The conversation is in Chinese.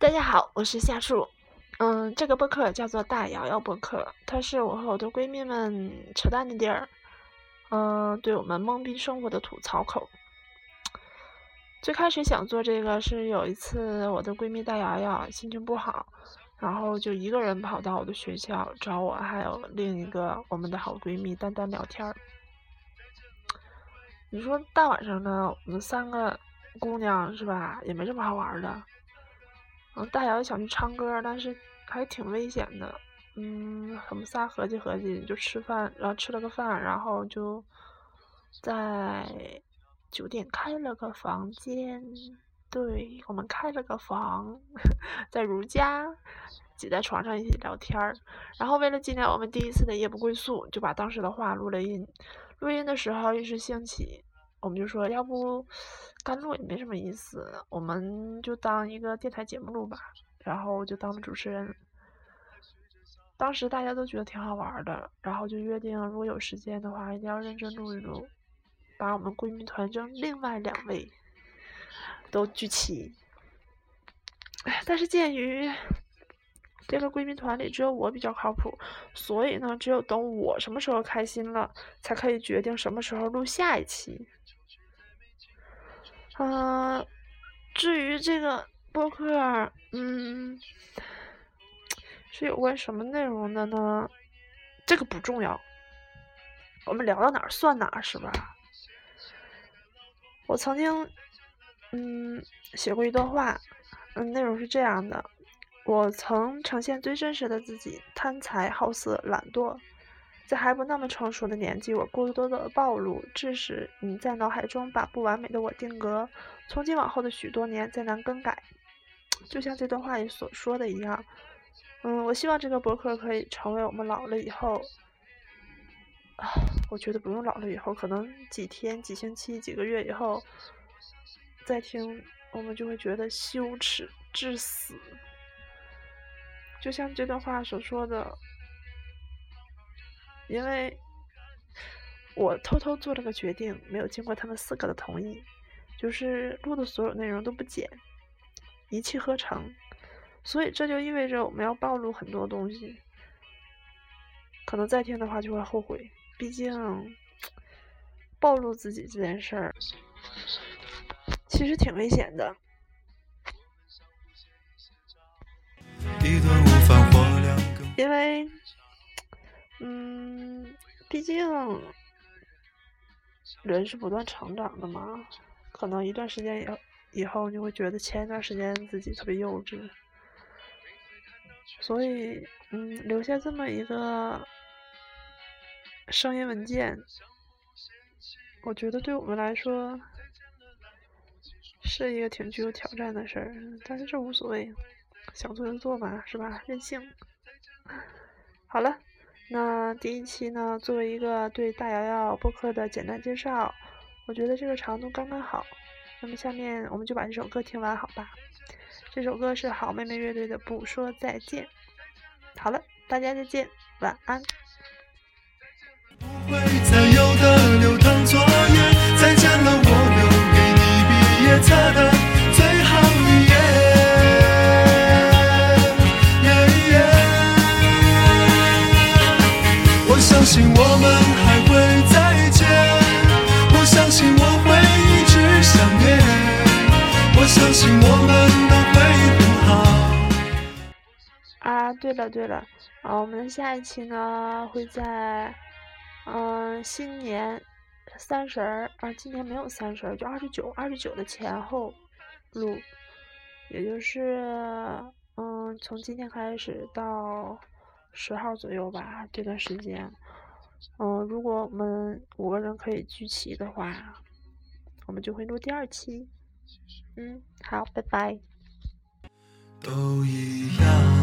大家好，我是夏树。嗯，这个播客叫做大瑶瑶播客，它是我和我的闺蜜们扯淡的地儿。嗯，对我们懵逼生活的吐槽口。最开始想做这个是有一次我的闺蜜大瑶瑶心情不好，然后就一个人跑到我的学校找我，还有另一个我们的好闺蜜丹丹聊天儿。你说大晚上的，我们三个姑娘是吧，也没什么好玩的。嗯，大姚想去唱歌，但是还挺危险的。嗯，我们仨合计合计，就吃饭，然后吃了个饭，然后就在酒店开了个房间。对我们开了个房，在如家，挤在床上一起聊天儿。然后为了纪念我们第一次的夜不归宿，就把当时的话录了音。录音的时候一时兴起，我们就说要不干录也没什么意思，我们就当一个电台节目录吧。然后就当主持人。当时大家都觉得挺好玩的，然后就约定如果有时间的话，一定要认真录一录，把我们闺蜜团中另外两位都聚齐。但是鉴于这个闺蜜团里只有我比较靠谱，所以呢，只有等我什么时候开心了，才可以决定什么时候录下一期。嗯，至于这个播客，嗯，是有关什么内容的呢？这个不重要，我们聊到哪儿算哪儿，是吧？我曾经，嗯，写过一段话，嗯，内容是这样的。我曾呈现最真实的自己，贪财好色懒惰，在还不那么成熟的年纪，我过多的暴露，致使你在脑海中把不完美的我定格。从今往后的许多年，再难更改。就像这段话里所说的一样，嗯，我希望这个博客可以成为我们老了以后，啊，我觉得不用老了以后，可能几天、几星期、几个月以后再听，我们就会觉得羞耻至死。就像这段话所说的，因为我偷偷做了个决定，没有经过他们四个的同意，就是录的所有内容都不剪，一气呵成，所以这就意味着我们要暴露很多东西，可能再听的话就会后悔，毕竟暴露自己这件事儿其实挺危险的。因为，嗯，毕竟人是不断成长的嘛，可能一段时间以后以后，你会觉得前一段时间自己特别幼稚，所以，嗯，留下这么一个声音文件，我觉得对我们来说是一个挺具有挑战的事儿，但是这无所谓。想做就做吧，是吧？任性。好了，那第一期呢，作为一个对大瑶瑶播客的简单介绍，我觉得这个长度刚刚好。那么下面我们就把这首歌听完，好吧？这首歌是好妹妹乐队的《不说再见》。好了，大家再见，晚安。相信我们还会再见，我相信我会一直想念，我相信我们都会很好。啊，对了对了，啊，我们的下一期呢会在嗯新年三十儿啊，今年没有三十儿，就二十九二十九的前后录，也就是嗯从今天开始到十号左右吧，这段时间。嗯，如果我们五个人可以聚齐的话，我们就会录第二期。嗯，好，拜拜。都一样。